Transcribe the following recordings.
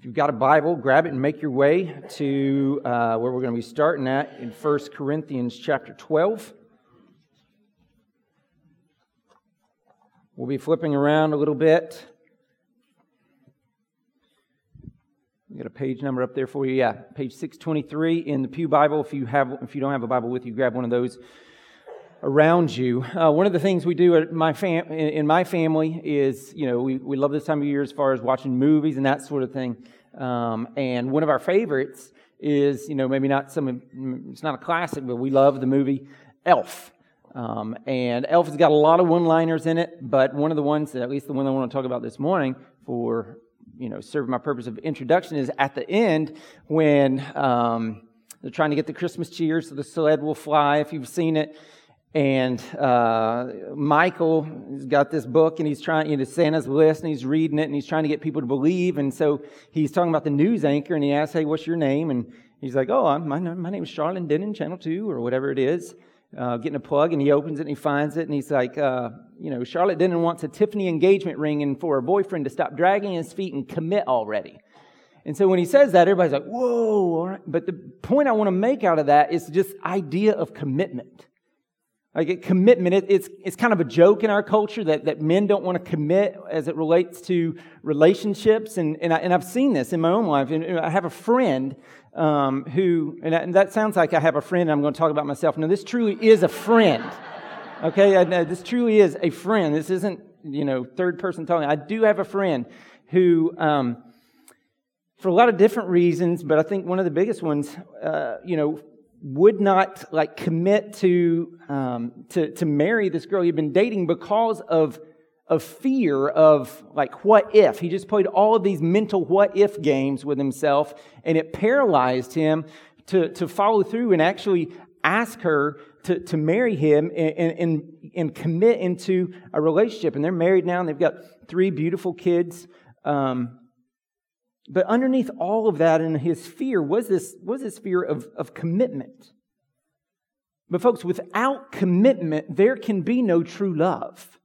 If you've got a Bible, grab it and make your way to uh, where we're going to be starting at in 1 Corinthians chapter 12. We'll be flipping around a little bit. We got a page number up there for you. Yeah, page 623 in the Pew Bible. If you have, if you don't have a Bible with you, grab one of those around you. Uh, one of the things we do my fam- in my family is, you know, we, we love this time of year as far as watching movies and that sort of thing. Um, and one of our favorites is, you know, maybe not some, it's not a classic, but we love the movie Elf. Um, and Elf has got a lot of one-liners in it, but one of the ones, at least the one I want to talk about this morning for, you know, serving my purpose of introduction is at the end when um, they're trying to get the Christmas cheer so the sled will fly. If you've seen it, and uh, Michael has got this book and he's trying, you know, Santa's list and he's reading it and he's trying to get people to believe. And so he's talking about the news anchor and he asks, Hey, what's your name? And he's like, Oh, I'm, my, my name is Charlotte Dennon, Channel 2 or whatever it is. Uh, getting a plug and he opens it and he finds it and he's like, uh, you know, Charlotte Dennon wants a Tiffany engagement ring and for her boyfriend to stop dragging his feet and commit already. And so when he says that, everybody's like, whoa, all right. But the point I want to make out of that is just idea of commitment. Like commitment, it, it's, it's kind of a joke in our culture that, that men don't want to commit as it relates to relationships. And, and, I, and I've seen this in my own life. And I have a friend um, who, and, and, that sounds like I have a friend I'm going to talk about myself. No, this truly is a friend. Okay, I, this truly is a friend. This isn't, you know, third person talking. I do have a friend who, um, for a lot of different reasons, but I think one of the biggest ones, uh, you know, would not like commit to, um, to, to marry this girl he'd been dating because of, of fear of like, what if? He just played all of these mental what if games with himself and it paralyzed him to, to follow through and actually ask her to, to marry him and, and, and commit into a relationship. And they're married now and they've got three beautiful kids. Um, but underneath all of that and his fear was this, was this fear of, of commitment. But, folks, without commitment, there can be no true love.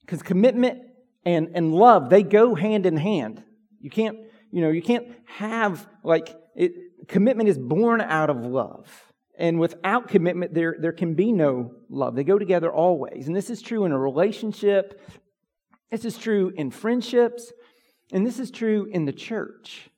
Because commitment and, and love, they go hand in hand. You can't, you know, you can't have, like, it, commitment is born out of love. And without commitment, there, there can be no love. They go together always. And this is true in a relationship. This is true in friendships. And this is true in the church.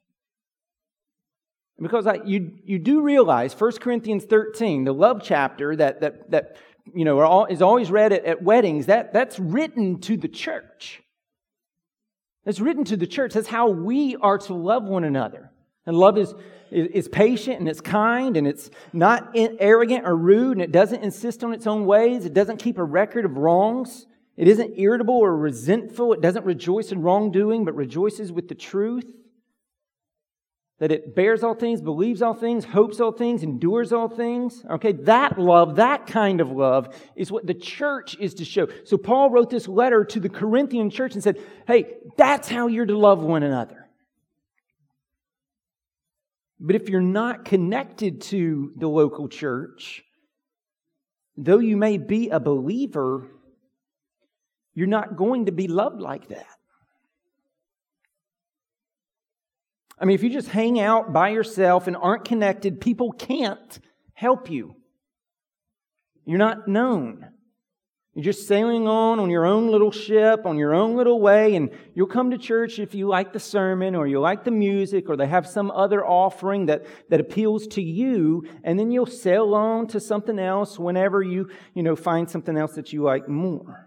Because I, you, you do realize 1 Corinthians 13, the love chapter that, that, that you know, is always read at, at weddings, that, that's written to the church. It's written to the church. That's how we are to love one another. And love is, is, is patient and it's kind and it's not arrogant or rude and it doesn't insist on its own ways. It doesn't keep a record of wrongs. It isn't irritable or resentful. It doesn't rejoice in wrongdoing, but rejoices with the truth. That it bears all things, believes all things, hopes all things, endures all things. Okay, that love, that kind of love is what the church is to show. So Paul wrote this letter to the Corinthian church and said, hey, that's how you're to love one another. But if you're not connected to the local church, though you may be a believer, you're not going to be loved like that. I mean, if you just hang out by yourself and aren't connected, people can't help you. You're not known. You're just sailing on on your own little ship, on your own little way, and you'll come to church if you like the sermon or you like the music or they have some other offering that, that appeals to you, and then you'll sail on to something else whenever you, you know, find something else that you like more.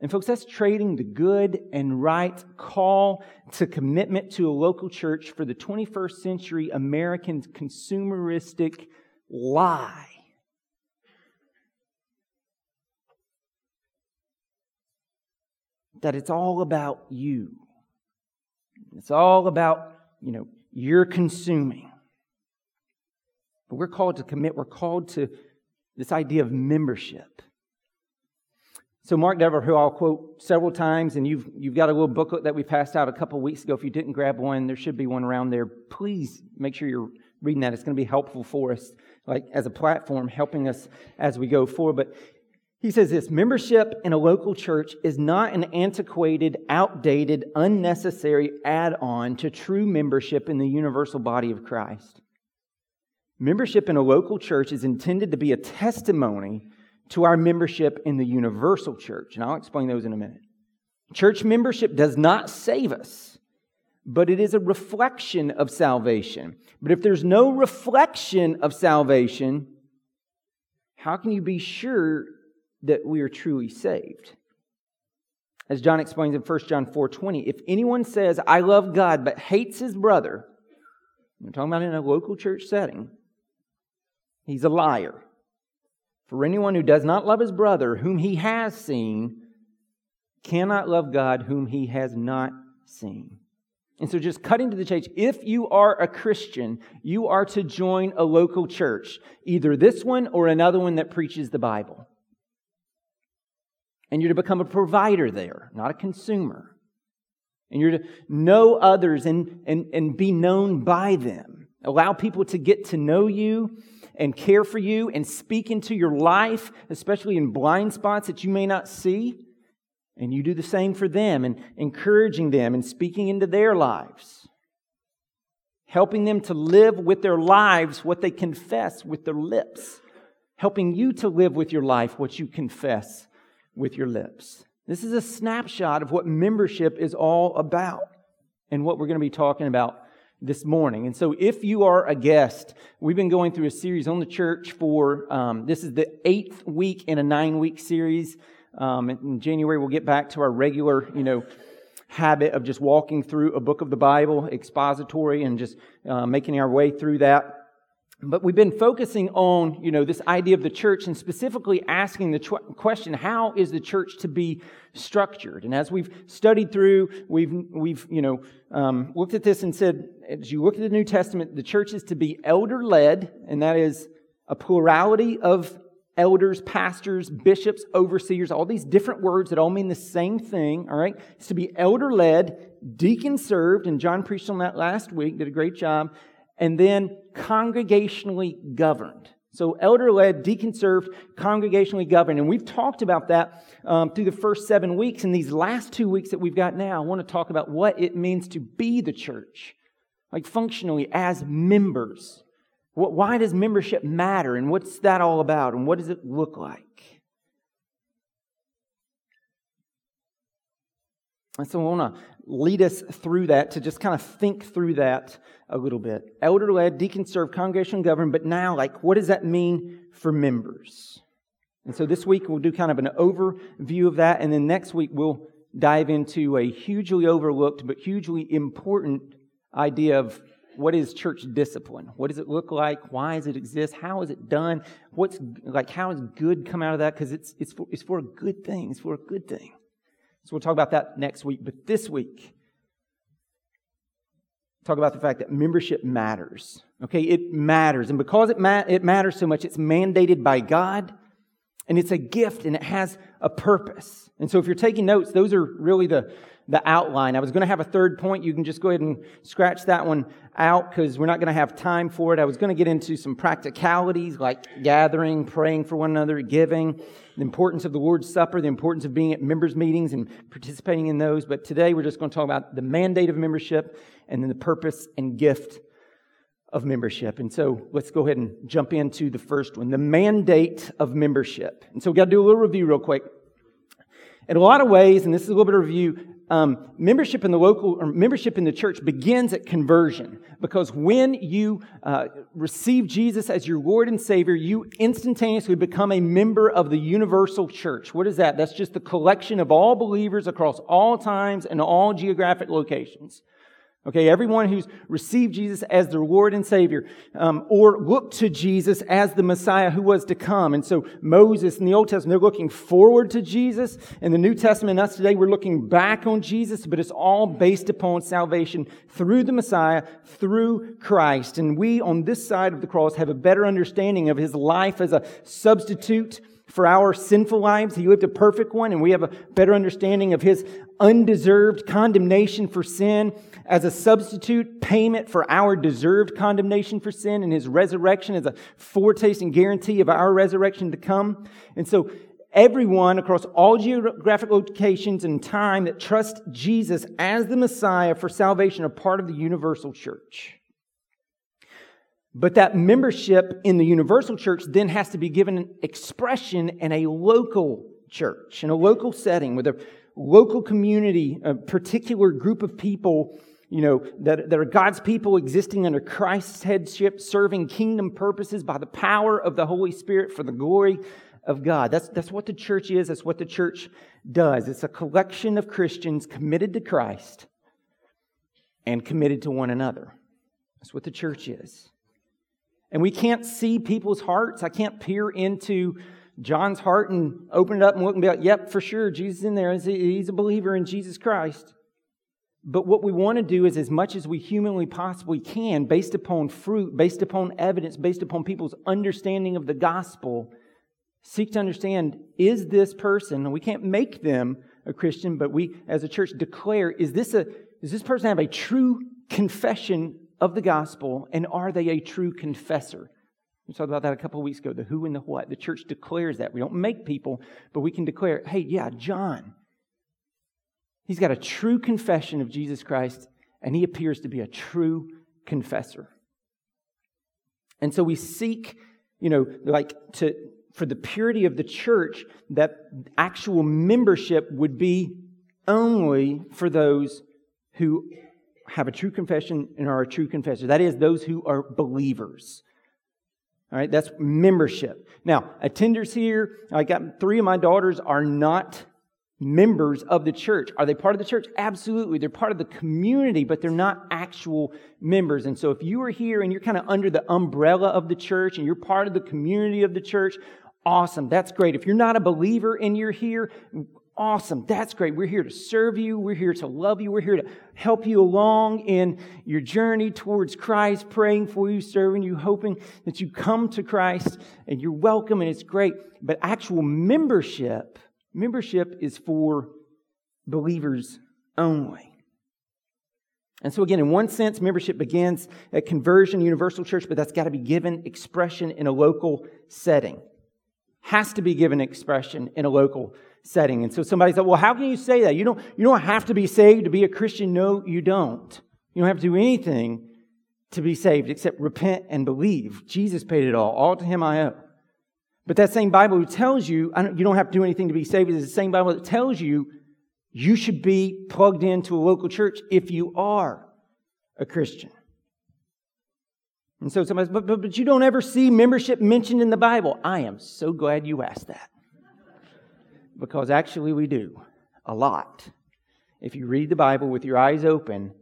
And, folks, that's trading the good and right call to commitment to a local church for the 21st century American consumeristic lie. That it's all about you. It's all about, you know, you're consuming. But we're called to commit, we're called to this idea of membership. So Mark Dever, who I'll quote several times, and you've, you've got a little booklet that we passed out a couple weeks ago. If you didn't grab one, there should be one around there. Please make sure you're reading that. It's going to be helpful for us, like as a platform, helping us as we go forward. But He says this membership in a local church is not an antiquated, outdated, unnecessary add on to true membership in the universal body of Christ. Membership in a local church is intended to be a testimony to our membership in the universal church. And I'll explain those in a minute. Church membership does not save us, but it is a reflection of salvation. But if there's no reflection of salvation, how can you be sure that we are truly saved? As John explains in 1 John 4:20, if anyone says, "I love God," but hates his brother, we're talking about in a local church setting, he's a liar. For anyone who does not love his brother, whom he has seen, cannot love God, whom he has not seen. And so, just cutting to the chase, if you are a Christian, you are to join a local church, either this one or another one that preaches the Bible. And you're to become a provider there, not a consumer. And you're to know others and, and, and be known by them. Allow people to get to know you and care for you and speak into your life, especially in blind spots that you may not see. And you do the same for them and encouraging them and speaking into their lives. Helping them to live with their lives what they confess with their lips. Helping you to live with your life what you confess with your lips. This is a snapshot of what membership is all about and what we're going to be talking about this morning. And so, if you are a guest, we've been going through a series on the church for um, this is the eighth week in a nine week series. Um, in January, we'll get back to our regular, you know, habit of just walking through a book of the Bible, expository, and just uh, making our way through that. But we've been focusing on, you know, this idea of the church and specifically asking the tw- question, how is the church to be structured? And as we've studied through, we've, we've, you know, um, looked at this and said, as you look at the New Testament, the church is to be elder led, and that is a plurality of elders, pastors, bishops, overseers, all these different words that all mean the same thing, all right? It's to be elder led, deacon served, and John preached on that last week, did a great job, and then congregationally governed. So, elder led, deacon served, congregationally governed. And we've talked about that um, through the first seven weeks. And these last two weeks that we've got now, I want to talk about what it means to be the church, like functionally as members. What, why does membership matter? And what's that all about? And what does it look like? And so I want to lead us through that to just kind of think through that a little bit. Elder led, deacon served, congregation governed, but now, like, what does that mean for members? And so this week we'll do kind of an overview of that, and then next week we'll dive into a hugely overlooked but hugely important idea of what is church discipline? What does it look like? Why does it exist? How is it done? What's like how does good come out of that? Because it's it's for, it's for a good thing. It's for a good thing. So we'll talk about that next week. But this week, talk about the fact that membership matters. Okay, it matters. And because it, ma- it matters so much, it's mandated by God and it's a gift and it has a purpose. And so if you're taking notes, those are really the, the outline. I was going to have a third point. You can just go ahead and scratch that one out because we're not going to have time for it. I was going to get into some practicalities like gathering, praying for one another, giving, the importance of the Lord's Supper, the importance of being at members' meetings and participating in those. But today we're just going to talk about the mandate of membership and then the purpose and gift of membership. And so let's go ahead and jump into the first one the mandate of membership. And so we've got to do a little review real quick. In a lot of ways, and this is a little bit of review, um, membership in the local or membership in the church begins at conversion because when you uh, receive Jesus as your Lord and Savior, you instantaneously become a member of the universal church. What is that? That's just the collection of all believers across all times and all geographic locations. Okay, everyone who's received Jesus as their Lord and Savior, um, or looked to Jesus as the Messiah who was to come. And so Moses in the Old Testament, they're looking forward to Jesus. In the New Testament, us today, we're looking back on Jesus, but it's all based upon salvation through the Messiah, through Christ. And we on this side of the cross have a better understanding of his life as a substitute for our sinful lives. He lived a perfect one, and we have a better understanding of his undeserved condemnation for sin as a substitute payment for our deserved condemnation for sin, and his resurrection as a foretaste and guarantee of our resurrection to come. And so, everyone across all geographic locations and time that trust Jesus as the Messiah for salvation are part of the universal church. But that membership in the universal church then has to be given an expression in a local church, in a local setting with a local community, a particular group of people, you know, that, that are God's people existing under Christ's headship, serving kingdom purposes by the power of the Holy Spirit for the glory of God. That's, that's what the church is. That's what the church does. It's a collection of Christians committed to Christ and committed to one another. That's what the church is. And we can't see people's hearts. I can't peer into John's heart and open it up and look and be like, yep, for sure, Jesus is in there. He's a believer in Jesus Christ. But what we want to do is, as much as we humanly possibly can, based upon fruit, based upon evidence, based upon people's understanding of the gospel, seek to understand is this person, we can't make them a Christian, but we as a church declare, is this a does this person have a true confession of the gospel, and are they a true confessor? We talked about that a couple of weeks ago, the who and the what. The church declares that. We don't make people, but we can declare, hey, yeah, John, he's got a true confession of Jesus Christ, and he appears to be a true confessor. And so we seek, you know, like to for the purity of the church, that actual membership would be only for those who have a true confession and are a true confessor. That is, those who are believers. All right, that's membership. Now, attenders here, I got three of my daughters are not members of the church. Are they part of the church? Absolutely. They're part of the community, but they're not actual members. And so if you are here and you're kind of under the umbrella of the church and you're part of the community of the church, awesome. That's great. If you're not a believer and you're here, awesome. That's great. We're here to serve you. We're here to love you. We're here to help you along in your journey towards Christ, praying for you, serving you, hoping that you come to Christ and you're welcome and it's great. But actual membership, membership is for believers only. And so, again, in one sense, membership begins at conversion, universal church, but that's got to be given expression in a local setting. Has to be given expression in a local setting. And so somebody said, well, how can you say that? You don't, you don't have to be saved to be a Christian. No, you don't. You don't have to do anything to be saved except repent and believe. Jesus paid it all. All to him I owe. But that same Bible tells you don't, you don't have to do anything to be saved is the same Bible that tells you you should be plugged into a local church if you are a Christian. And so somebody says, but, but, but you don't ever see membership mentioned in the Bible. I am so glad you asked that because actually we do a lot. If you read the Bible with your eyes open,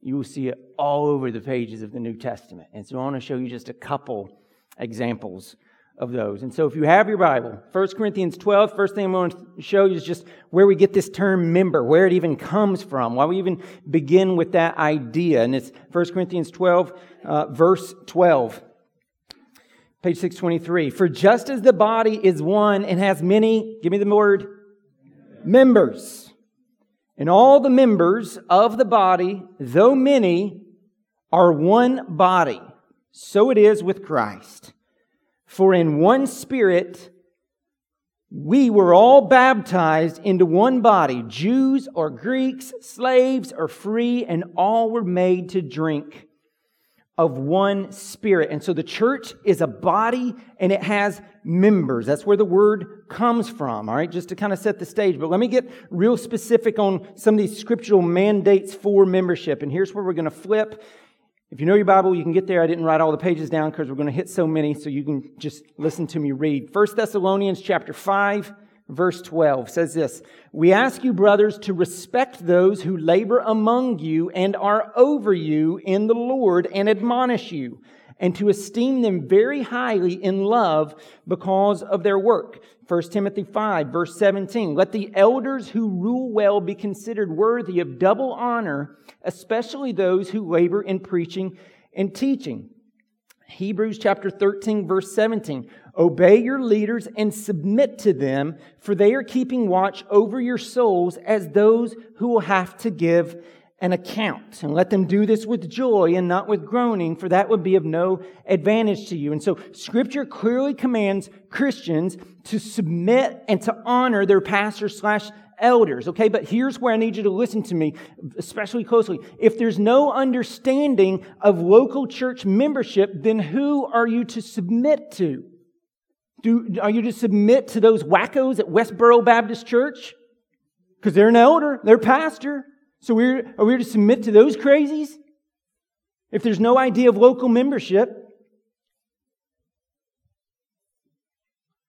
you will see it all over the pages of the New Testament. And so I want to show you just a couple examples of those. And so if you have your Bible, 1 Corinthians 12, first thing I'm going to show you is just where we get this term member, where it even comes from, why we even begin with that idea. And it's 1 Corinthians 12, uh, verse 12. Page 623. For just as the body is one and has many, give me the word, members, and all the members of the body, though many, are one body, so it is with Christ. For in one spirit, we were all baptized into one body, Jews or Greeks, slaves or free, and all were made to drink of one spirit. And so the church is a body and it has members. That's where the word comes from, all right, just to kind of set the stage. But let me get real specific on some of these scriptural mandates for membership. And here's where we're going to flip. If you know your Bible, you can get there. I didn't write all the pages down because we're going to hit so many, so you can just listen to me read. First Thessalonians chapter 5 verse 12 says this We ask you, brothers, to respect those who labor among you and are over you in the Lord and admonish you, and to esteem them very highly in love because of their work. 1 Timothy 5, verse 17. Let the elders who rule well be considered worthy of double honor, especially those who labor in preaching and teaching. Hebrews chapter 13, verse 17. Obey your leaders and submit to them, for they are keeping watch over your souls as those who will have to give an account. And let them do this with joy and not with groaning, for that would be of no advantage to you. And so scripture clearly commands Christians to submit and to honor their pastor slash elders. Okay, but here's where I need you to listen to me, especially closely. If there's no understanding of local church membership, then who are you to submit to? Do, are you to submit to those wackos at Westboro Baptist Church? Because they're an elder, they're pastor. So we're, are we to submit to those crazies? If there's no idea of local membership,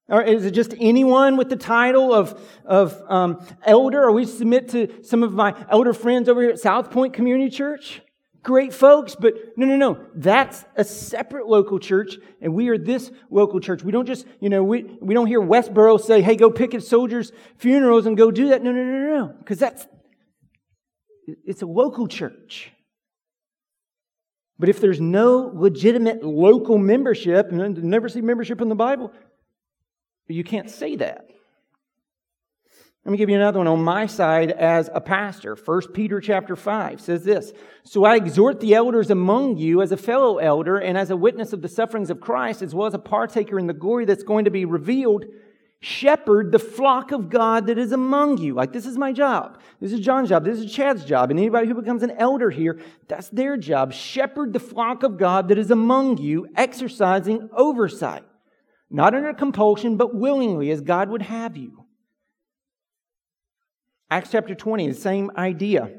Or is it just anyone with the title of, of um, elder? Or we submit to some of my elder friends over here at South Point Community Church? Great folks, but no, no, no. That's a separate local church, and we are this local church. We don't just, you know, we, we don't hear Westboro say, hey, go picket soldiers' funerals and go do that. No, no, no, no, no. Because that's, it's a local church. But if there's no legitimate local membership, and never see membership in the Bible, you can't say that. Let me give you another one on my side as a pastor. 1 Peter chapter 5 says this So I exhort the elders among you as a fellow elder and as a witness of the sufferings of Christ, as well as a partaker in the glory that's going to be revealed. Shepherd the flock of God that is among you. Like, this is my job. This is John's job. This is Chad's job. And anybody who becomes an elder here, that's their job. Shepherd the flock of God that is among you, exercising oversight not under compulsion, but willingly, as God would have you. Acts chapter 20, the same idea.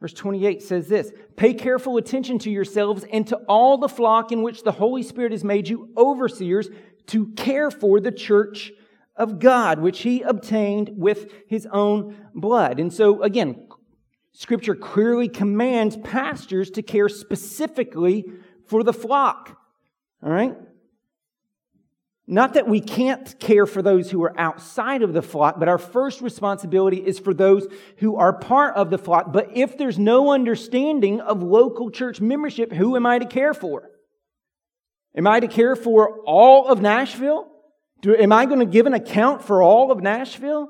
Verse 28 says this Pay careful attention to yourselves and to all the flock in which the Holy Spirit has made you overseers to care for the church of God, which he obtained with his own blood. And so, again, Scripture clearly commands pastors to care specifically for the flock. All right? Not that we can't care for those who are outside of the flock, but our first responsibility is for those who are part of the flock. But if there's no understanding of local church membership, who am I to care for? Am I to care for all of Nashville? Do, am I going to give an account for all of Nashville?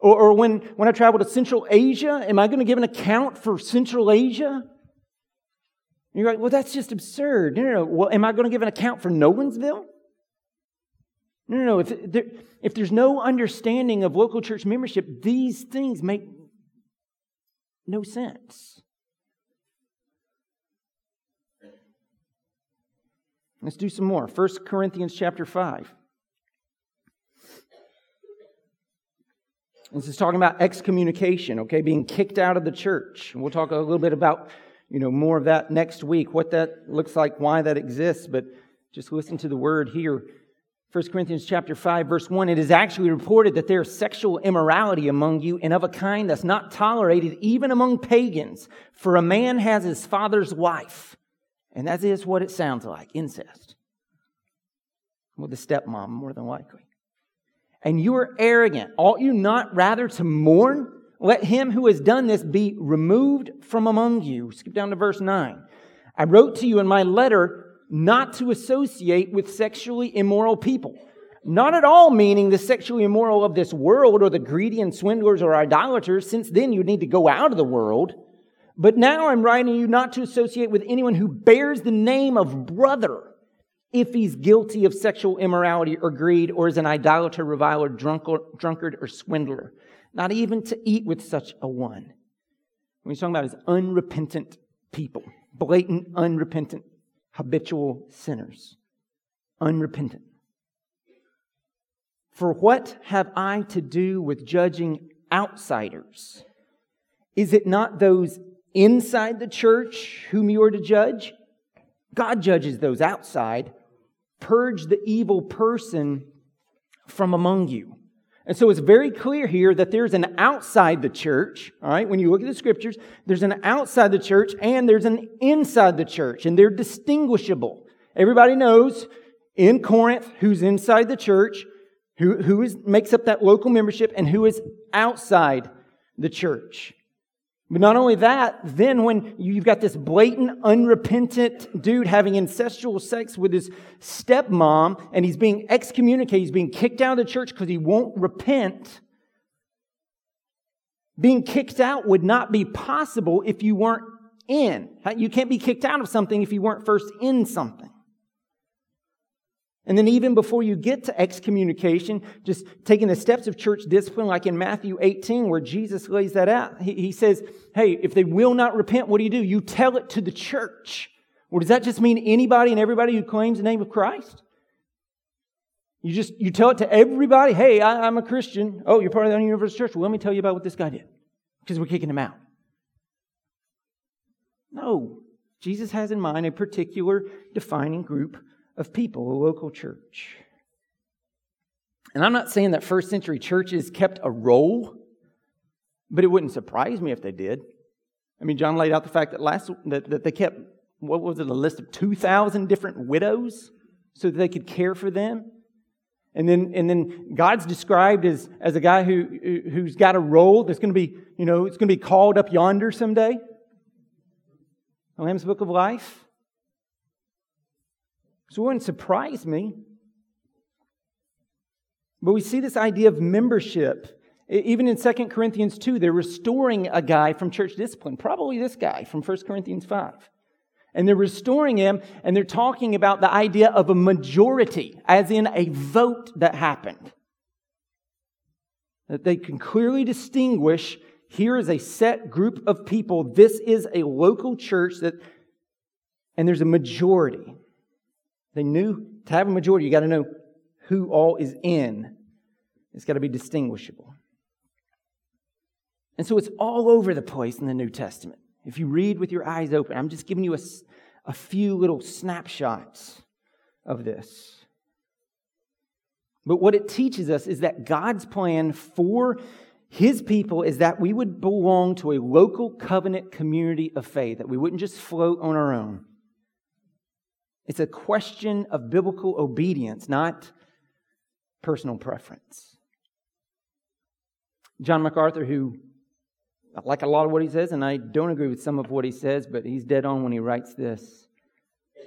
Or, or when, when I travel to Central Asia, am I going to give an account for Central Asia? And you're like, well, that's just absurd. No, no, no. Well, am I going to give an account for Nolensville? No, no, no. If, there, if there's no understanding of local church membership, these things make no sense. Let's do some more. 1 Corinthians chapter 5. This is talking about excommunication, okay, being kicked out of the church. And we'll talk a little bit about, you know, more of that next week, what that looks like, why that exists, but just listen to the word here. 1 Corinthians chapter 5 verse 1 it is actually reported that there is sexual immorality among you and of a kind that's not tolerated even among pagans for a man has his father's wife and that is what it sounds like incest with the stepmom more than likely and you are arrogant, ought you not rather to mourn? Let him who has done this be removed from among you. Skip down to verse 9. I wrote to you in my letter not to associate with sexually immoral people. Not at all meaning the sexually immoral of this world or the greedy and swindlers or idolaters, since then you'd need to go out of the world. But now I'm writing you not to associate with anyone who bears the name of brother if he's guilty of sexual immorality or greed or is an idolater, reviler, drunkard, or swindler. Not even to eat with such a one. What he's talking about is unrepentant people, blatant, unrepentant, habitual sinners. Unrepentant. For what have I to do with judging outsiders? Is it not those inside the church whom you are to judge? God judges those outside purge the evil person from among you. And so it's very clear here that there's an outside the church, all right? When you look at the scriptures, there's an outside the church and there's an inside the church, and they're distinguishable. Everybody knows in Corinth who's inside the church, who, who is, makes up that local membership, and who is outside the church. But not only that, then when you've got this blatant, unrepentant dude having incestual sex with his stepmom and he's being excommunicated, he's being kicked out of the church because he won't repent, Being kicked out would not be possible if you weren't in. You can't be kicked out of something if you weren't first in something. And then, even before you get to excommunication, just taking the steps of church discipline, like in Matthew 18, where Jesus lays that out, he, he says, Hey, if they will not repent, what do you do? You tell it to the church. Well, does that just mean anybody and everybody who claims the name of Christ? You just you tell it to everybody, hey, I, am a Christian. Oh, you're part of the Universal Church. Well, let me tell you about what this guy did. Because we're kicking him out. No. Jesus has in mind a particular defining group of people, a local church. And I'm not saying that first century churches kept a roll, but it wouldn't surprise me if they did. I mean, John laid out the fact that last that, that they kept what was it, a list of 2,000 different widows so that they could care for them. And then, and then God's described as, as a guy who, who's got a roll that's going to be, you know, it's going to be called up yonder someday. The Lamb's Book of Life. So it wouldn't surprise me. But we see this idea of membership. Even in 2 Corinthians 2, they're restoring a guy from church discipline, probably this guy from 1 Corinthians 5. And they're restoring him, and they're talking about the idea of a majority, as in a vote that happened. That they can clearly distinguish here is a set group of people. This is a local church that, and there's a majority. They knew to have a majority, you got to know who all is in. It's got to be distinguishable. And so it's all over the place in the New Testament. If you read with your eyes open, I'm just giving you a, a few little snapshots of this. But what it teaches us is that God's plan for his people is that we would belong to a local covenant community of faith, that we wouldn't just float on our own. It's a question of biblical obedience, not personal preference. John MacArthur, who I like a lot of what he says, and I don't agree with some of what he says, but he's dead on when he writes this.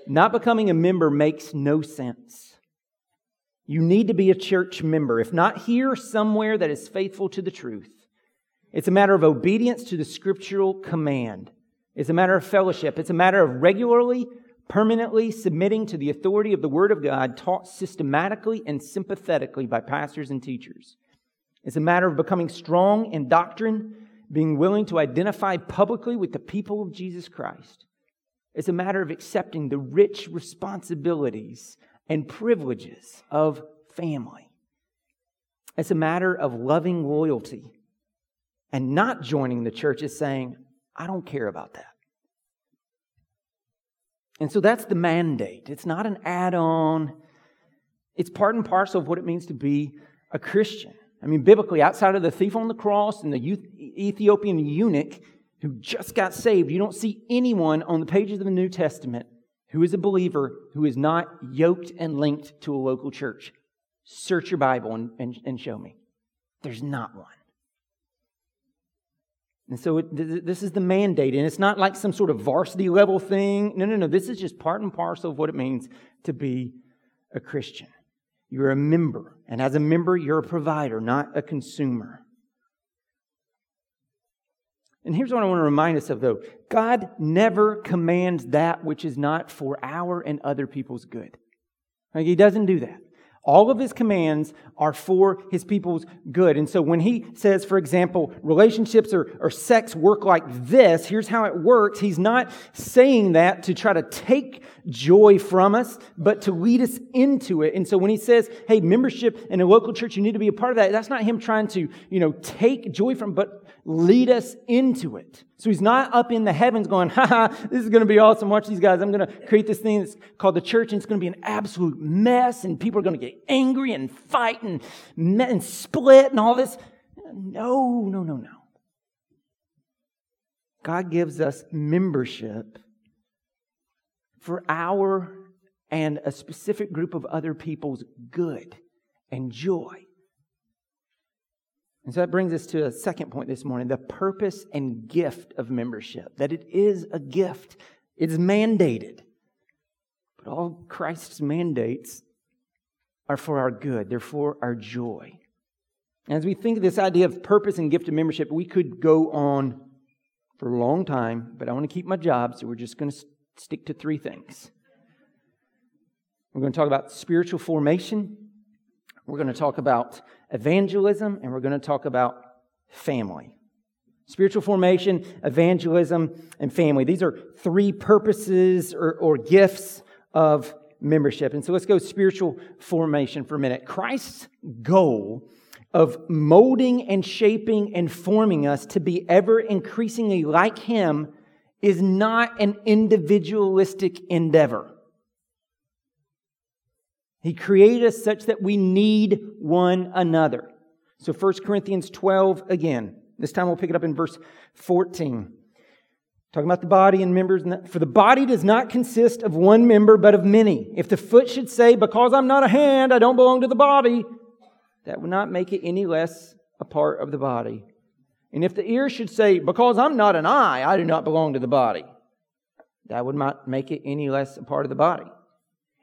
Not becoming a member makes no sense. You need to be a church member. If not here, somewhere that is faithful to the truth. It's a matter of obedience to the scriptural command. It's a matter of fellowship. It's a matter of regularly, permanently submitting to the authority of the Word of God taught systematically and sympathetically by pastors and teachers. It's a matter of becoming strong in doctrine being willing to identify publicly with the people of Jesus Christ. It's a matter of accepting the rich responsibilities and privileges of family. It's a matter of loving loyalty and not joining the church is saying, I don't care about that. And so that's the mandate. It's not an add on, it's part and parcel of what it means to be a Christian. I mean, biblically, outside of the thief on the cross and the Ethiopian eunuch who just got saved, you don't see anyone on the pages of the New Testament who is a believer who is not yoked and linked to a local church. Search your Bible and, and, and show me. There's not one. And so it, th- this is the mandate, and it's not like some sort of varsity level thing. No, no, no. This is just part and parcel of what it means to be a Christian. You're a member. And as a member, you're a provider, not a consumer. And here's what I want to remind us of, though God never commands that which is not for our and other people's good. Like, he doesn't do that. All of his commands are for his people's good. And so when he says, for example, relationships or, or sex work like this, here's how it works. He's not saying that to try to take joy from us, but to lead us into it. And so when he says, hey, membership in a local church, you need to be a part of that, that's not him trying to, you know, take joy from, but lead us into it. So he's not up in the heavens going, ha ha, this is going to be awesome. Watch these guys. I'm going to create this thing that's called the church and it's going to be an absolute mess and people are going to get angry and fight and, and split and all this. No, no, no, no. God gives us membership for our and a specific group of other people's good and joy. And so that brings us to a second point this morning the purpose and gift of membership. That it is a gift, it is mandated. But all Christ's mandates are for our good, they're for our joy. As we think of this idea of purpose and gift of membership, we could go on for a long time, but I want to keep my job, so we're just going to stick to three things. We're going to talk about spiritual formation, we're going to talk about evangelism, and we're going to talk about family. Spiritual formation, evangelism, and family. These are three purposes or, or gifts of membership. And so let's go spiritual formation for a minute. Christ's goal of molding and shaping and forming us to be ever increasingly like Him is not an individualistic endeavor. He created us such that we need one another. So 1 Corinthians 12 again. This time we'll pick it up in verse 14. Talking about the body and members. For the body does not consist of one member, but of many. If the foot should say, Because I'm not a hand, I don't belong to the body, that would not make it any less a part of the body. And if the ear should say, Because I'm not an eye, I do not belong to the body, that would not make it any less a part of the body.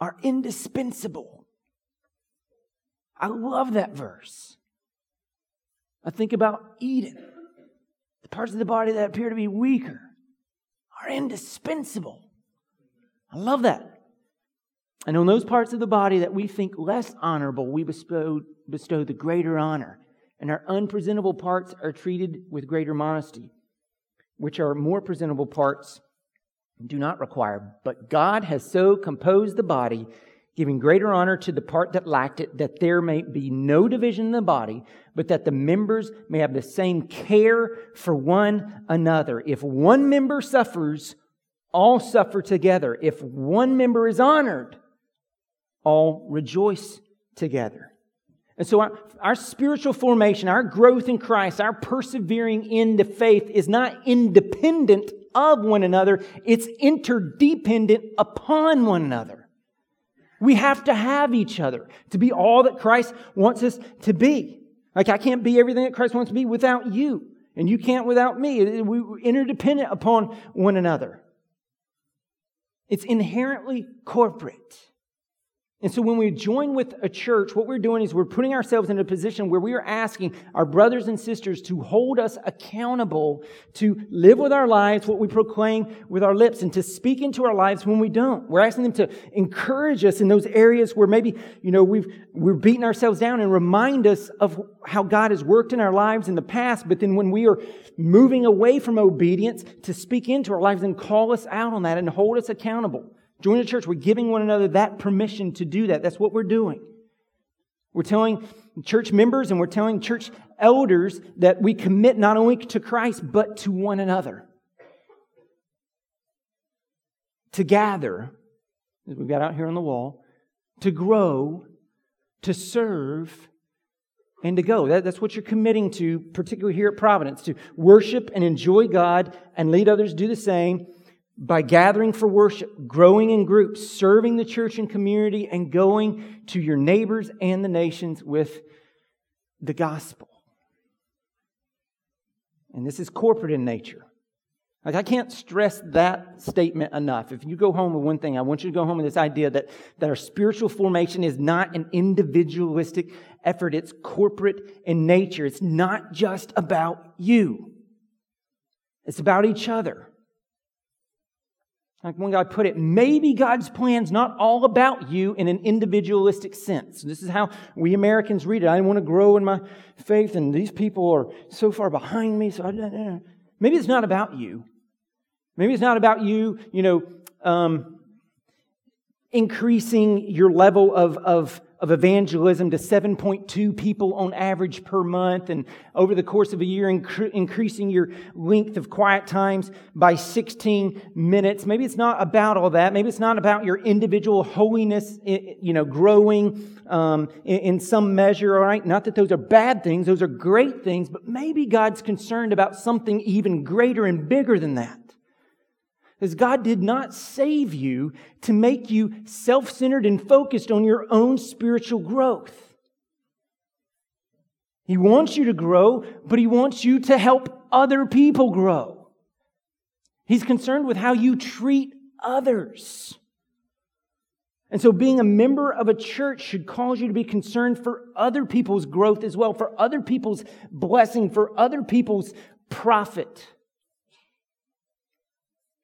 are indispensable. I love that verse. I think about Eden. The parts of the body that appear to be weaker are indispensable. I love that. And on those parts of the body that we think less honorable, we bestow, bestow the greater honor. And our unpresentable parts are treated with greater modesty, which are more presentable parts do not require. But God has so composed the body giving greater honor to the part that lacked it, that there may be no division in the body, but that the members may have the same care for one another. If one member suffers, all suffer together. If one member is honored, all rejoice together. And so our, our spiritual formation, our growth in Christ, our persevering in the faith is not independent of one another, it's interdependent upon one another. We have to have each other to be all that Christ wants us to be. Like I can't be everything that Christ wants to be without you, and you can't without me. We're interdependent upon one another. It's inherently corporate. And so when we join with a church, what we're doing is we're putting ourselves in a position where we are asking our brothers and sisters to hold us accountable to live with our lives what we proclaim with our lips and to speak into our lives when we don't. We're asking them to encourage us in those areas where maybe, you know, we've, we're beating ourselves down and remind us of how God has worked in our lives in the past. But then when we are moving away from obedience to speak into our lives and call us out on that and hold us accountable. Join the church. We're giving one another that permission to do that. That's what we're doing. We're telling church members and we're telling church elders that we commit not only to Christ, but to one another. To gather, as we've got out here on the wall, to grow, to serve, and to go. That, that's what you're committing to, particularly here at Providence, to worship and enjoy God and lead others do the same by gathering for worship, growing in groups, serving the church and community, and going to your neighbors and the nations with the gospel. And this is corporate in nature. Like, I can't stress that statement enough. If you go home with one thing, I want you to go home with this idea that, that our spiritual formation is not an individualistic effort, it's corporate in nature. It's not just about you, it's about each other. Like one guy put it, maybe God's plan's not all about you in an individualistic sense. This is how we Americans read it. I want to grow in my faith, and these people are so far behind me. So I, maybe it's not about you. Maybe it's not about you, you know, um, increasing your level of, of of evangelism to 7.2 people on average per month, and over the course of a year, incre- increasing your length of quiet times by 16 minutes. Maybe it's not about all that. Maybe it's not about your individual holiness, you know, growing um, in, in some measure, all right? Not that those are bad things, those are great things, but maybe God's concerned about something even greater and bigger than that. Because God did not save you to make you self centered and focused on your own spiritual growth. He wants you to grow, but He wants you to help other people grow. He's concerned with how you treat others. And so, being a member of a church should cause you to be concerned for other people's growth as well, for other people's blessing, for other people's profit.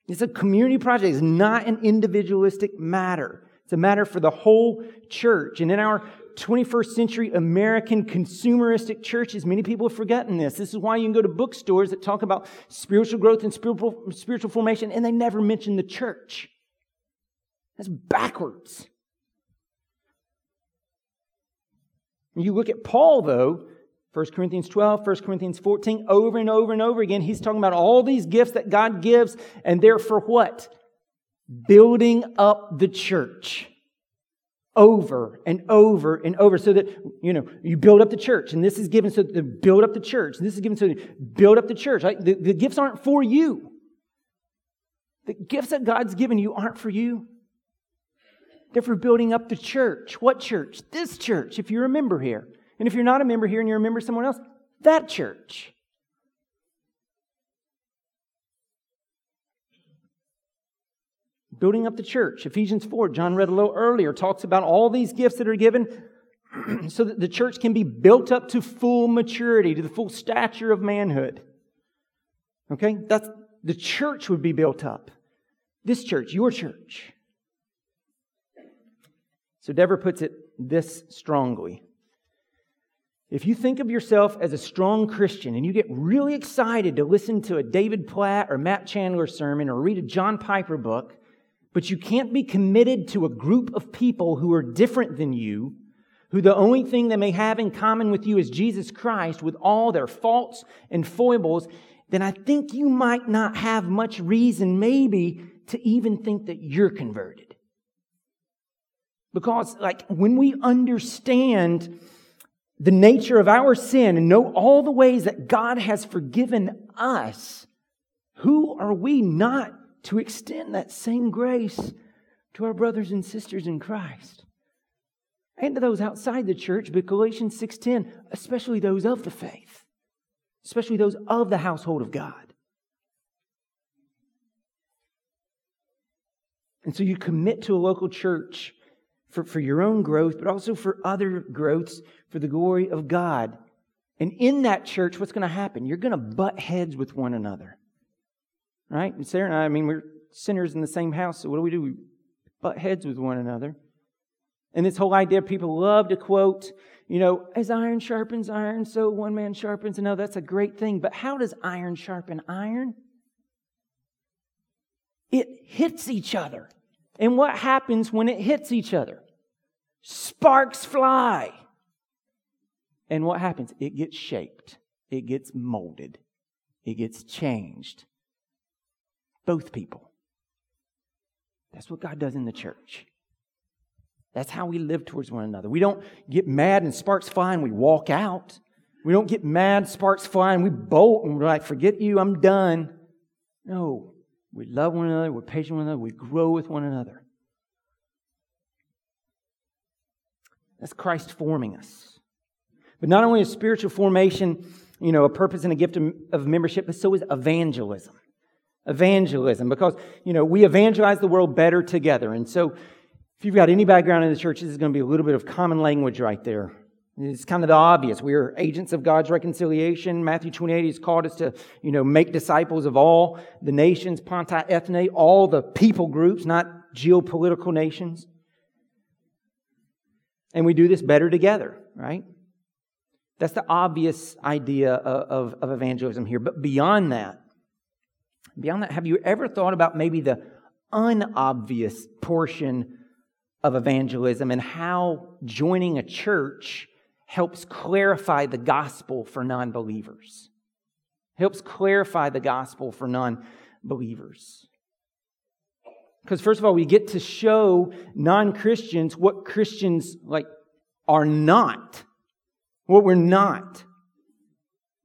It's a community project. It's not an individualistic matter. It's a matter for the whole church. And in our 21st century American consumeristic churches, many people have forgotten this. This is why you can go to bookstores that talk about spiritual growth and spiritual, spiritual formation, and they never mention the church. That's backwards. You look at Paul, though, 1 Corinthians 12, 1 Corinthians 14, over and over and over again, he's talking about all these gifts that God gives, and they're for what? Building up the church. Over and over and over, so that, you know, you build up the church, and this is given so to build up the church, and this is given so to build up the church. The, the gifts aren't for you. The gifts that God's given you aren't for you. They're for building up the church. What church? This church, if you remember here. And if you're not a member here and you're a member somewhere else, that church. Building up the church. Ephesians 4, John read a little earlier, talks about all these gifts that are given so that the church can be built up to full maturity, to the full stature of manhood. Okay? That's the church would be built up. This church, your church. So Dever puts it this strongly. If you think of yourself as a strong Christian and you get really excited to listen to a David Platt or Matt Chandler sermon or read a John Piper book, but you can't be committed to a group of people who are different than you, who the only thing they may have in common with you is Jesus Christ with all their faults and foibles, then I think you might not have much reason, maybe, to even think that you're converted. Because, like, when we understand the nature of our sin and know all the ways that God has forgiven us, who are we not to extend that same grace to our brothers and sisters in Christ? And to those outside the church, but Galatians 6:10, especially those of the faith, especially those of the household of God. And so you commit to a local church for, for your own growth, but also for other growths for the glory of God. And in that church, what's going to happen? You're going to butt heads with one another. Right? And Sarah and I, I mean, we're sinners in the same house, so what do we do? We butt heads with one another. And this whole idea, people love to quote, you know, as iron sharpens iron, so one man sharpens another. That's a great thing. But how does iron sharpen iron? It hits each other. And what happens when it hits each other? Sparks fly. And what happens? It gets shaped, it gets molded, it gets changed. Both people. That's what God does in the church. That's how we live towards one another. We don't get mad and sparks fly and we walk out. We don't get mad, sparks fly, and we bolt and we're like, forget you, I'm done. No. We love one another, we're patient with one another, we grow with one another. That's Christ forming us. But not only is spiritual formation, you know, a purpose and a gift of membership, but so is evangelism. Evangelism, because, you know, we evangelize the world better together. And so, if you've got any background in the church, this is going to be a little bit of common language right there. It's kind of the obvious. We are agents of God's reconciliation. Matthew 28 has called us to, you know, make disciples of all the nations, panta ethne, all the people groups, not geopolitical nations. And we do this better together, right? That's the obvious idea of, of, of evangelism here. But beyond that, beyond that, have you ever thought about maybe the unobvious portion of evangelism and how joining a church helps clarify the gospel for non believers. Helps clarify the gospel for non believers. Because first of all, we get to show non-Christians what Christians like are not. What we're not.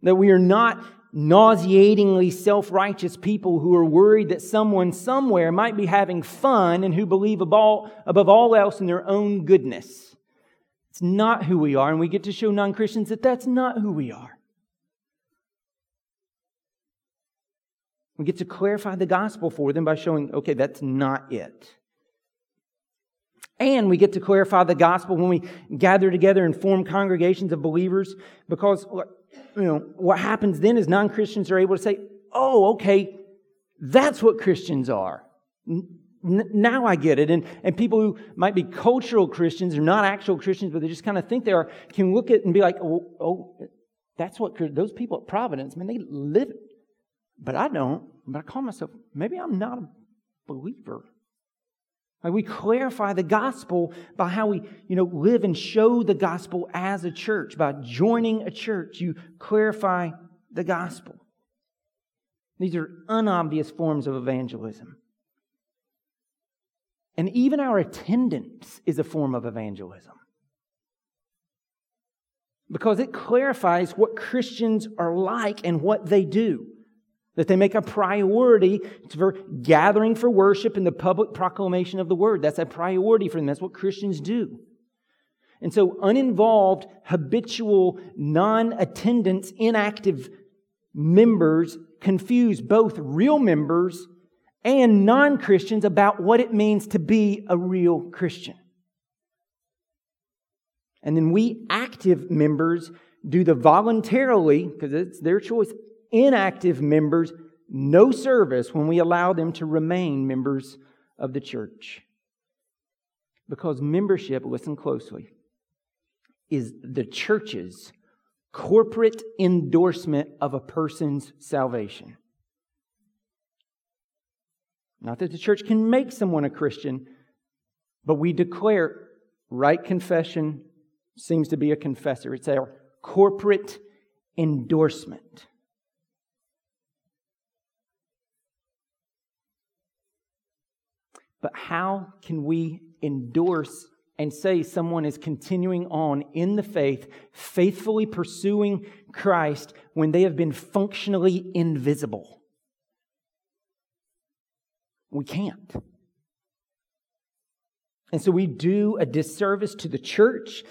That we are not nauseatingly self-righteous people who are worried that someone somewhere might be having fun and who believe above all, else in their own goodness. It's not who we are, and we get to show non-Christians that that's not who we are. We get to clarify the gospel for them by showing, okay, that's not it. And we get to clarify the gospel when we gather together and form congregations of believers because, you know, what happens then is non-Christians are able to say, oh, okay, that's what Christians are. N- now I get it. And, and people who might be cultural Christians or not actual Christians, but they just kind of think they are, can look at and be like, oh, oh that's what those people at Providence, man, they live it. but I don't. But I call myself, maybe I'm not a believer. Like we clarify the gospel by how we, you know, live and show the gospel as a church. By joining a church, you clarify the gospel. These are unobvious forms of evangelism. And even our attendance is a form of evangelism. Because it clarifies what Christians are like and what they do that they make a priority for gathering for worship and the public proclamation of the word. That's a priority for them. That's what Christians do. And so, uninvolved, habitual, non attendance, inactive members confuse both real members and non Christians about what it means to be a real Christian. And then we active members do the voluntarily, because it's their choice, inactive members no service when we allow them to remain members of the church. Because membership, listen closely, is the church's corporate endorsement of a person's salvation. Not that the church can make someone a Christian, but we declare right confession seems to be a confessor. It's our corporate endorsement. But how can we endorse and say someone is continuing on in the faith, faithfully pursuing Christ when they have been functionally invisible? We can't. And so we do a disservice to the church,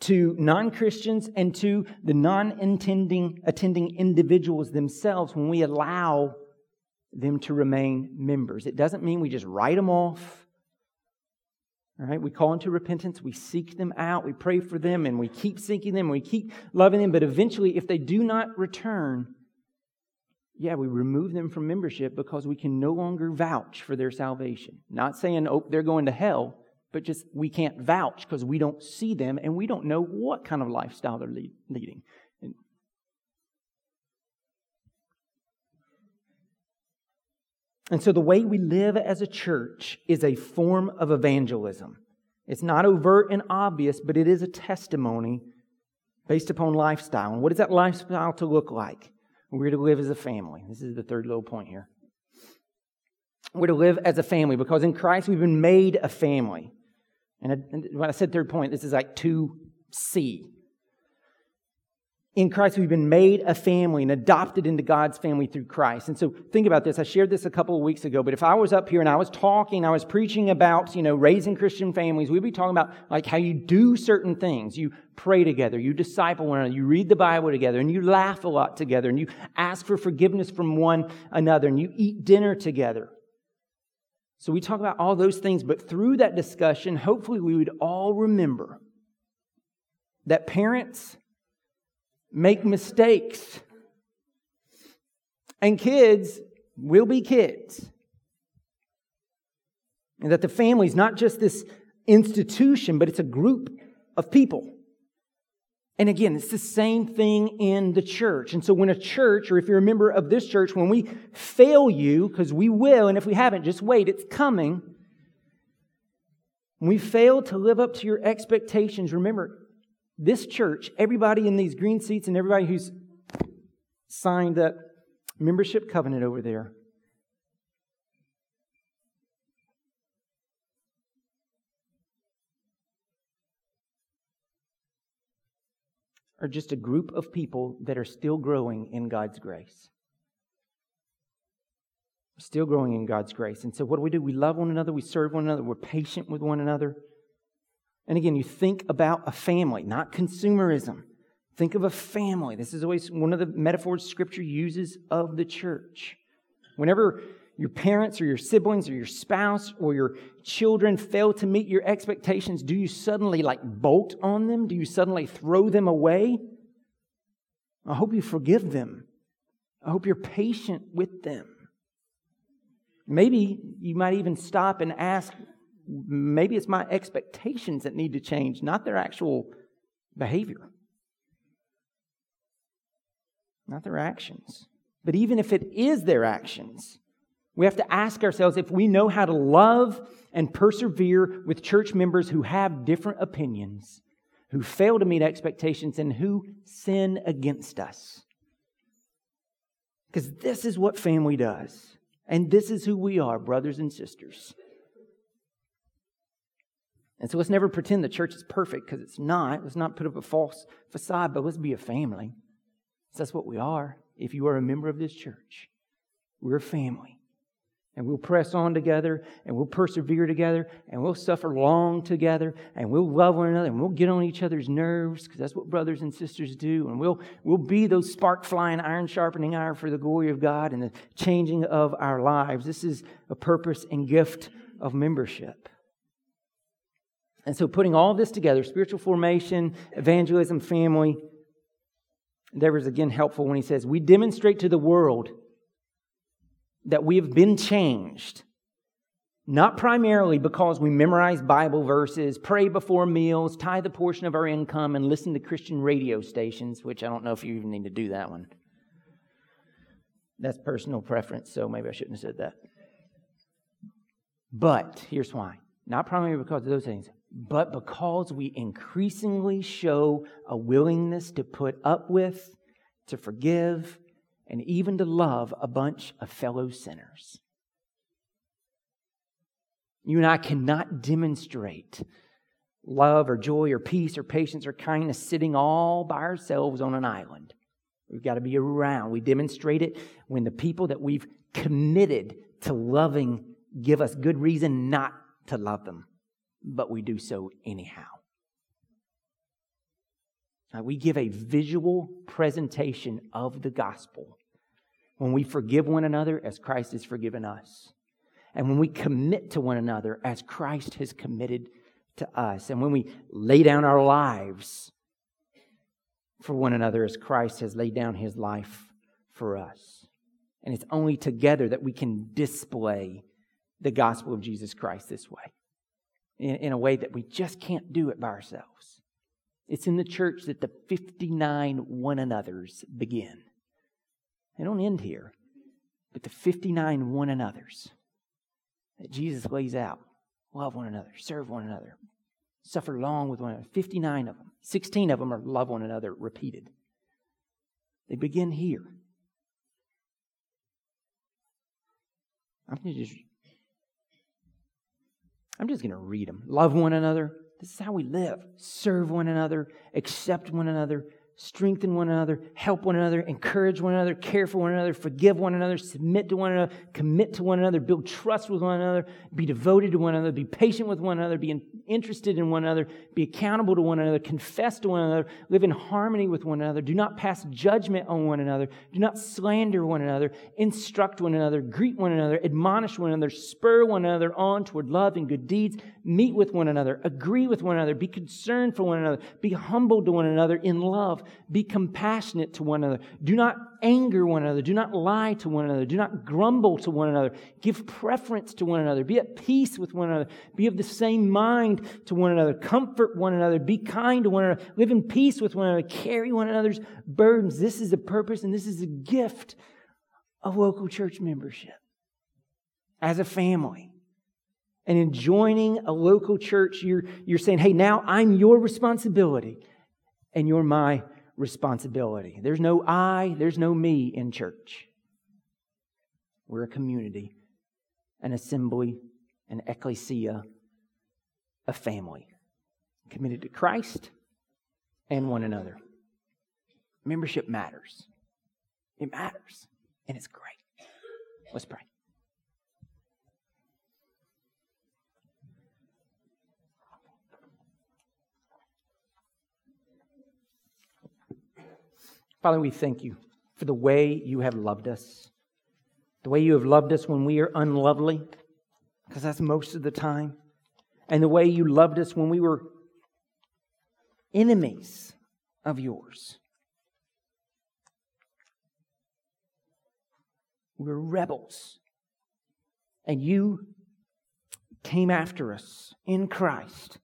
to non Christians, and to the non attending individuals themselves when we allow them to remain members. It doesn't mean we just write them off. All right, we call into repentance, we seek them out, we pray for them, and we keep seeking them, we keep loving them. But eventually, if they do not return, yeah, we remove them from membership because we can no longer vouch for their salvation. Not saying, oh, they're going to hell, but just we can't vouch because we don't see them and we don't know what kind of lifestyle they're leading. And so the way we live as a church is a form of evangelism. It's not overt and obvious, but it is a testimony based upon lifestyle. And what is that lifestyle to look like? We're to live as a family. This is the third little point here. We're to live as a family because in Christ we've been made a family. And when I said third point, this is like 2C in Christ, we've been made a family and adopted into God's family through Christ. And so think about this. I shared this a couple of weeks ago, but if I was up here and I was talking, I was preaching about, you know, raising Christian families, we'd be talking about like how you do certain things. You pray together, you disciple one another, you read the Bible together, and you laugh a lot together, and you ask for forgiveness from one another, and you eat dinner together. So we talk about all those things, but through that discussion, hopefully we would all remember that parents, make mistakes. And kids will be kids. And that the family is not just this institution, but it's a group of people. And again, it's the same thing in the church. And so when a church, or if you're a member of this church, when we fail you, because we will, and if we haven't, just wait, it's coming. When we fail to live up to your expectations, remember, this church, everybody in these green seats and everybody who's signed that membership covenant over there, are just a group of people that are still growing in God's grace. Still growing in God's grace. And so, what do we do? We love one another, we serve one another, we're patient with one another. And again, you think about a family, not consumerism. Think of a family. This is always one of the metaphors Scripture uses of the church. Whenever your parents or your siblings or your spouse or your children fail to meet your expectations, do you suddenly like bolt on them? Do you suddenly throw them away? I hope you forgive them. I hope you're patient with them. Maybe you might even stop and ask, maybe it's my expectations that need to change, not their actual behavior, not their actions. But even if it is their actions, we have to ask ourselves if we know how to love and persevere with church members who have different opinions, who fail to meet expectations, and who sin against us. Because this is what family does. And this is who we are, brothers and sisters. And so let's never pretend the church is perfect because it's not. Let's not put up a false facade, but let's be a family. That's what we are. If you are a member of this church, we're a family and we'll press on together and we'll persevere together and we'll suffer long together and we'll love one another and we'll get on each other's nerves because that's what brothers and sisters do and we'll we'll be those spark flying iron sharpening iron for the glory of God and the changing of our lives this is a purpose and gift of membership and so putting all this together spiritual formation evangelism family and Dever is again helpful when he says we demonstrate to the world that we have been changed. Not primarily because we memorize Bible verses, pray before meals, tithe a portion of our income, and listen to Christian radio stations, which I don't know if you even need to do that one. That's personal preference, so maybe I shouldn't have said that. But here's why not primarily because of those things, but because we increasingly show a willingness to put up with, to forgive, and even to love a bunch of fellow sinners. You and I cannot demonstrate love or joy or peace or patience or kindness sitting all by ourselves on an island. We've got to be around. We demonstrate it when the people that we've committed to loving give us good reason not to love them, but we do so anyhow. Now, we give a visual presentation of the gospel when we forgive one another as Christ has forgiven us, and when we commit to one another as Christ has committed to us, and when we lay down our lives for one another as Christ has laid down his life for us. And it's only together that we can display the gospel of Jesus Christ this way, in, in a way that we just can't do it by ourselves. It's in the church that the 59 one another's begin. They don't end here, but the 59 one another's that Jesus lays out love one another, serve one another, suffer long with one another. 59 of them. 16 of them are love one another repeated. They begin here. I'm going to just, I'm just going to read them. Love one another. This is how we live. Serve one another, accept one another, strengthen one another, help one another, encourage one another, care for one another, forgive one another, submit to one another, commit to one another, build trust with one another, be devoted to one another, be patient with one another, be interested in one another, be accountable to one another, confess to one another, live in harmony with one another, do not pass judgment on one another, do not slander one another, instruct one another, greet one another, admonish one another, spur one another on toward love and good deeds, meet with one another, agree with one another, be concerned for one another, be humble to one another in love be compassionate to one another. Do not anger one another. Do not lie to one another. Do not grumble to one another. Give preference to one another. Be at peace with one another. Be of the same mind to one another. Comfort one another. Be kind to one another. Live in peace with one another. Carry one another's burdens. This is the purpose and this is the gift of local church membership as a family. And in joining a local church, you're, you're saying, hey, now I'm your responsibility and you're my responsibility. There's no I, there's no me in church. We're a community, an assembly, an ecclesia, a family committed to Christ and one another. Membership matters. It matters, and it's great. Let's pray. Father, we thank you for the way you have loved us, the way you have loved us when we are unlovely, because that's most of the time, and the way you loved us when we were enemies of yours. We were rebels, and you came after us in Christ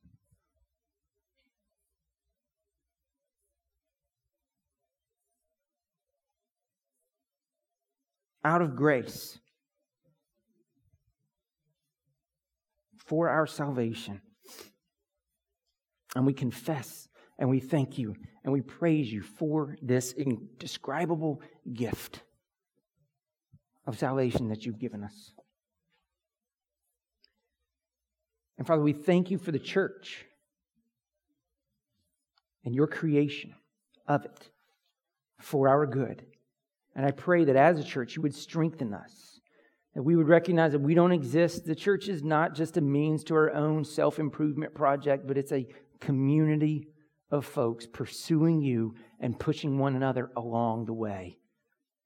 out of grace for our salvation. And we confess and we thank you and we praise you for this indescribable gift of salvation that you've given us. And Father, we thank you for the church and your creation of it for our good. And I pray that as a church, you would strengthen us, that we would recognize that we don't exist. The church is not just a means to our own self improvement project, but it's a community of folks pursuing you and pushing one another along the way.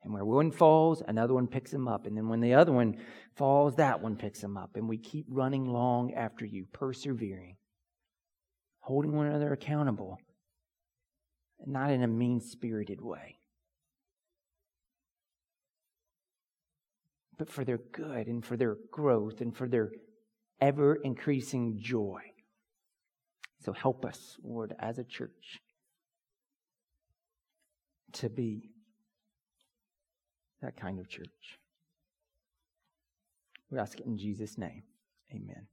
And where one falls, another one picks him up. And then when the other one falls, that one picks him up. And we keep running long after you, persevering, holding one another accountable, not in a mean spirited way. But for their good and for their growth and for their ever increasing joy. So help us, Lord, as a church to be that kind of church. We ask it in Jesus' name. Amen.